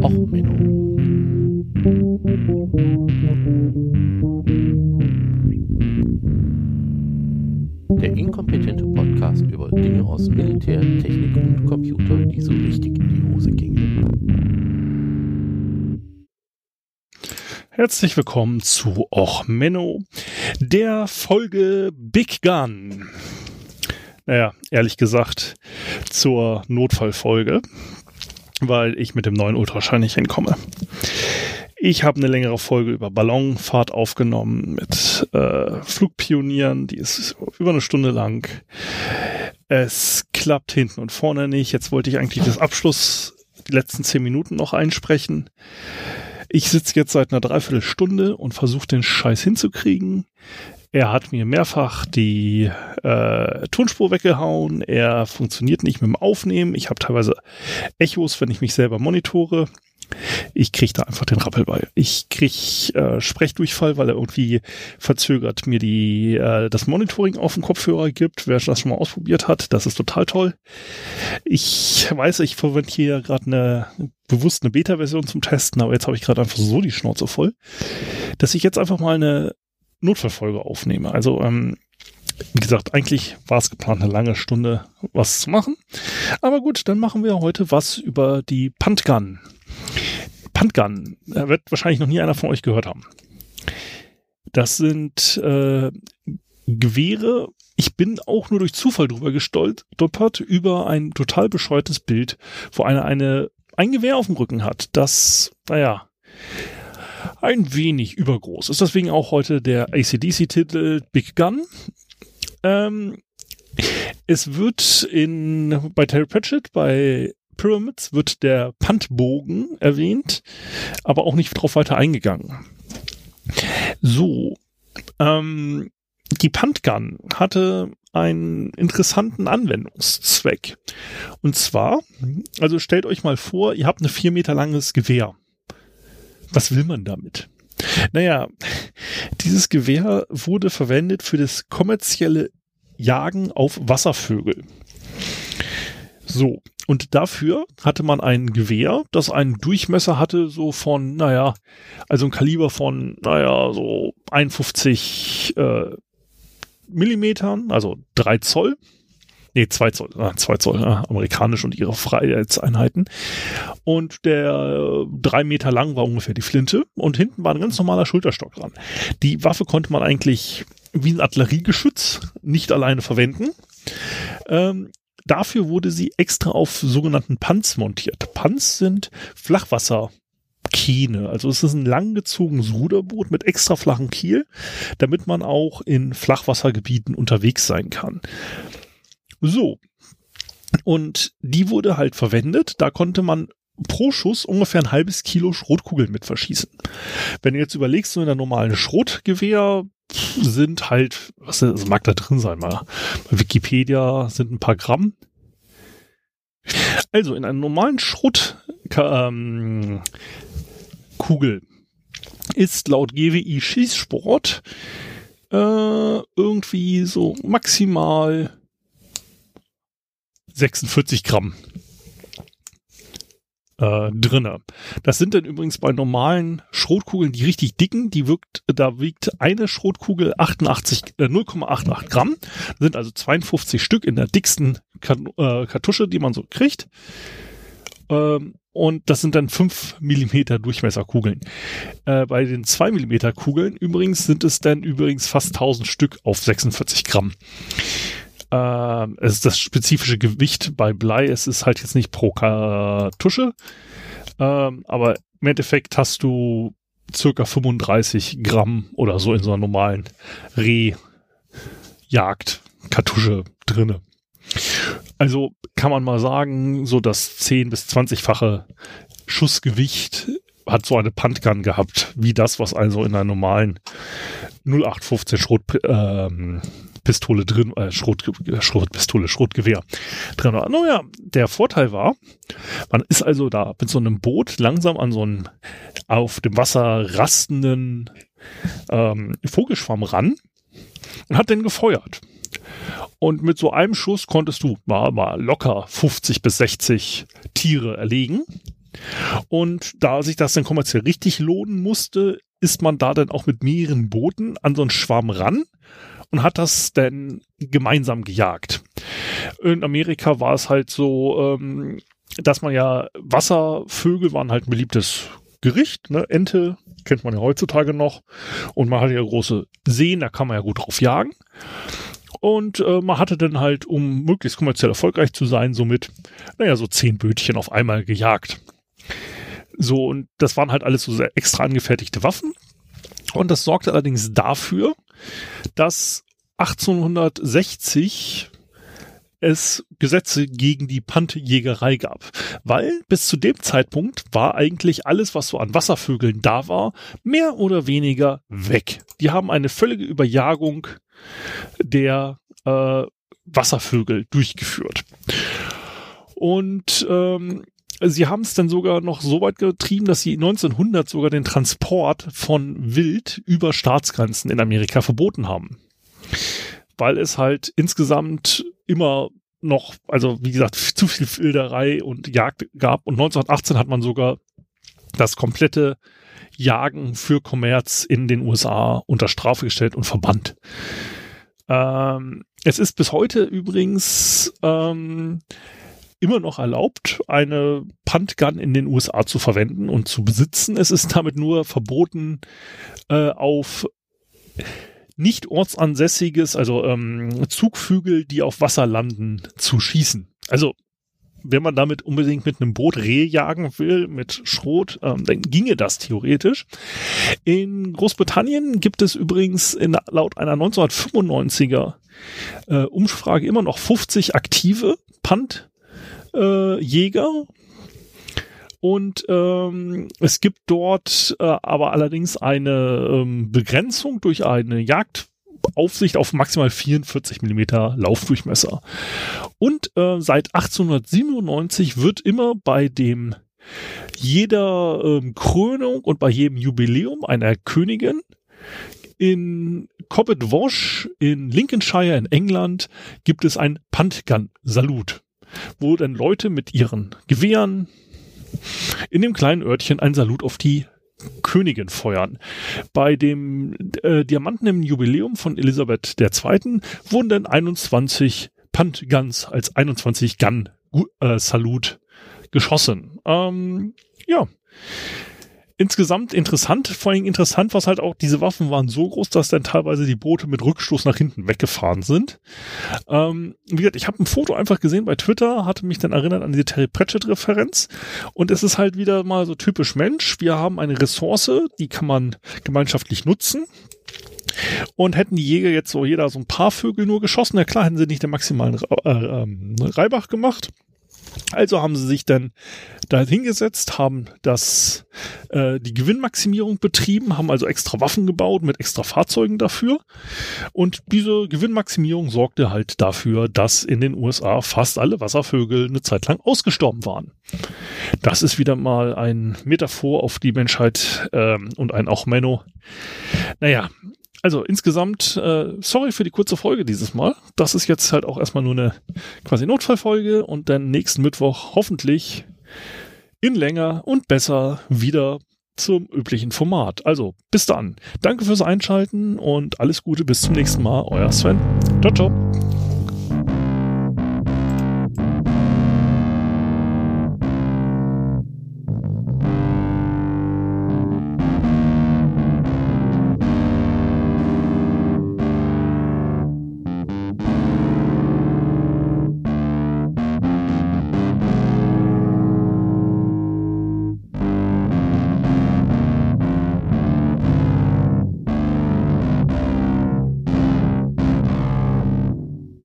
Och, Menno. Der inkompetente Podcast über Dinge aus Militär, Technik und Computer, die so richtig in die Hose gingen. Herzlich willkommen zu Och Menno, der Folge Big Gun. Naja, ehrlich gesagt, zur Notfallfolge, weil ich mit dem neuen Ultraschall nicht hinkomme. Ich habe eine längere Folge über Ballonfahrt aufgenommen mit äh, Flugpionieren, die ist über eine Stunde lang. Es klappt hinten und vorne nicht. Jetzt wollte ich eigentlich das Abschluss, die letzten zehn Minuten noch einsprechen. Ich sitze jetzt seit einer Dreiviertelstunde und versuche den Scheiß hinzukriegen. Er hat mir mehrfach die äh, Tonspur weggehauen. Er funktioniert nicht mit dem Aufnehmen. Ich habe teilweise Echos, wenn ich mich selber monitore. Ich kriege da einfach den Rappel bei. Ich kriege äh, Sprechdurchfall, weil er irgendwie verzögert mir die äh, das Monitoring auf dem Kopfhörer gibt. Wer das schon mal ausprobiert hat, das ist total toll. Ich weiß, ich verwende hier gerade eine bewusst eine Beta-Version zum Testen, aber jetzt habe ich gerade einfach so die Schnauze voll, dass ich jetzt einfach mal eine Notfallfolge aufnehme. Also ähm, wie gesagt, eigentlich war es geplant, eine lange Stunde was zu machen. Aber gut, dann machen wir heute was über die Puntgun. Puntgun, da wird wahrscheinlich noch nie einer von euch gehört haben. Das sind äh, Gewehre. Ich bin auch nur durch Zufall drüber gestolpert über ein total bescheuertes Bild, wo einer eine, ein Gewehr auf dem Rücken hat, das, naja, ein wenig übergroß ist. Deswegen auch heute der ACDC-Titel Big Gun. Ähm, es wird in, bei Terry Pratchett, bei Pyramids wird der Puntbogen erwähnt, aber auch nicht darauf weiter eingegangen. So, ähm, die Puntgun hatte einen interessanten Anwendungszweck. Und zwar, also stellt euch mal vor, ihr habt ein vier Meter langes Gewehr. Was will man damit? Naja, dieses Gewehr wurde verwendet für das kommerzielle Jagen auf Wasservögel. So, und dafür hatte man ein Gewehr, das einen Durchmesser hatte, so von, naja, also ein Kaliber von, naja, so 51 äh, Millimetern, also 3 Zoll. Nee, 2 Zoll, ah, 2 Zoll, ah, amerikanisch und ihre Freiheitseinheiten. Und der 3 äh, Meter lang war ungefähr die Flinte und hinten war ein ganz normaler Schulterstock dran. Die Waffe konnte man eigentlich wie ein Artilleriegeschütz nicht alleine verwenden. Ähm, dafür wurde sie extra auf sogenannten Panz montiert. Panz sind Flachwasserkähne. Also es ist ein langgezogenes Ruderboot mit extra flachen Kiel, damit man auch in Flachwassergebieten unterwegs sein kann. So. Und die wurde halt verwendet. Da konnte man pro Schuss ungefähr ein halbes Kilo Schrotkugeln mit verschießen. Wenn du jetzt überlegst, so in der normalen Schrotgewehr sind halt, was, was mag da drin sein mal? Bei Wikipedia sind ein paar Gramm. Also in einer normalen Schrotkugel ähm, ist laut GWI Schießsport äh, irgendwie so maximal 46 Gramm äh, drinne. Das sind dann übrigens bei normalen Schrotkugeln die richtig dicken, die wirkt, da wiegt eine Schrotkugel 88, äh, 0,88 Gramm, das sind also 52 Stück in der dicksten äh, Kartusche, die man so kriegt. Ähm, und das sind dann 5 Millimeter Durchmesserkugeln. Äh, bei den 2 Millimeter Kugeln übrigens sind es dann übrigens fast 1000 Stück auf 46 Gramm. Äh, es ist das spezifische Gewicht bei Blei. Es ist halt jetzt nicht pro Kartusche, äh, aber im Endeffekt hast du circa 35 Gramm oder so in so einer normalen Rehjagd-Kartusche drinne. Also kann man mal sagen, so das 10 bis 20-fache Schussgewicht hat so eine Puntgun gehabt, wie das, was also in einer normalen 0815 Schrot, ähm, Pistole drin, äh, Schrot, Schrotpistole, Schrotgewehr drin war. Naja, der Vorteil war, man ist also da mit so einem Boot langsam an so einem auf dem Wasser rastenden ähm, Vogelschwamm ran und hat den gefeuert. Und mit so einem Schuss konntest du mal, mal locker 50 bis 60 Tiere erlegen. Und da sich das dann kommerziell richtig lohnen musste, ist man da dann auch mit mehreren Booten an so einen Schwarm ran und hat das dann gemeinsam gejagt. In Amerika war es halt so, ähm, dass man ja Wasservögel waren halt ein beliebtes Gericht, ne? Ente kennt man ja heutzutage noch und man hatte ja große Seen, da kann man ja gut drauf jagen. Und äh, man hatte dann halt, um möglichst kommerziell erfolgreich zu sein, somit, naja, so zehn Bötchen auf einmal gejagt. So, und das waren halt alles so sehr extra angefertigte Waffen. Und das sorgte allerdings dafür, dass 1860 es Gesetze gegen die Pantjägerei gab. Weil bis zu dem Zeitpunkt war eigentlich alles, was so an Wasservögeln da war, mehr oder weniger weg. Die haben eine völlige Überjagung der äh, Wasservögel durchgeführt. Und ähm, sie haben es dann sogar noch so weit getrieben, dass sie 1900 sogar den Transport von Wild über Staatsgrenzen in Amerika verboten haben. Weil es halt insgesamt immer noch, also wie gesagt, zu viel Wilderei und Jagd gab. Und 1918 hat man sogar das komplette Jagen für Kommerz in den USA unter Strafe gestellt und verbannt. Ähm, es ist bis heute übrigens ähm, immer noch erlaubt, eine Puntgun in den USA zu verwenden und zu besitzen. Es ist damit nur verboten, äh, auf nicht ortsansässiges, also ähm, Zugvögel, die auf Wasser landen, zu schießen. Also wenn man damit unbedingt mit einem Boot Reh jagen will, mit Schrot, ähm, dann ginge das theoretisch. In Großbritannien gibt es übrigens in, laut einer 1995er äh, Umfrage immer noch 50 aktive Punt äh, Jäger. Und ähm, es gibt dort äh, aber allerdings eine ähm, Begrenzung durch eine Jagdaufsicht auf maximal 44 Millimeter Laufdurchmesser. Und äh, seit 1897 wird immer bei dem jeder ähm, Krönung und bei jedem Jubiläum einer Königin in Cobbett Wash in Lincolnshire in England gibt es ein Puntgun-Salut wo dann Leute mit ihren Gewehren in dem kleinen Örtchen ein Salut auf die Königin feuern. Bei dem äh, Diamanten im Jubiläum von Elisabeth II. wurden dann 21 Puntguns als 21 Gun äh, Salut geschossen. Ähm, ja insgesamt interessant, vor allem interessant, was halt auch, diese Waffen waren so groß, dass dann teilweise die Boote mit Rückstoß nach hinten weggefahren sind. Ähm, wie gesagt, ich habe ein Foto einfach gesehen bei Twitter, hatte mich dann erinnert an diese Terry Pratchett-Referenz und es ist halt wieder mal so typisch Mensch, wir haben eine Ressource, die kann man gemeinschaftlich nutzen. Und hätten die Jäger jetzt so jeder so ein paar Vögel nur geschossen, na klar, hätten sie nicht den maximalen äh, ähm, Reibach gemacht. Also haben sie sich dann da hingesetzt, haben das, äh, die Gewinnmaximierung betrieben, haben also extra Waffen gebaut mit extra Fahrzeugen dafür. Und diese Gewinnmaximierung sorgte halt dafür, dass in den USA fast alle Wasservögel eine Zeit lang ausgestorben waren. Das ist wieder mal ein Metaphor auf die Menschheit ähm, und ein auch Menno. Naja, also insgesamt, äh, sorry für die kurze Folge dieses Mal. Das ist jetzt halt auch erstmal nur eine quasi Notfallfolge und dann nächsten Mittwoch hoffentlich in länger und besser wieder zum üblichen Format. Also bis dann. Danke fürs Einschalten und alles Gute bis zum nächsten Mal. Euer Sven. Ciao, ciao.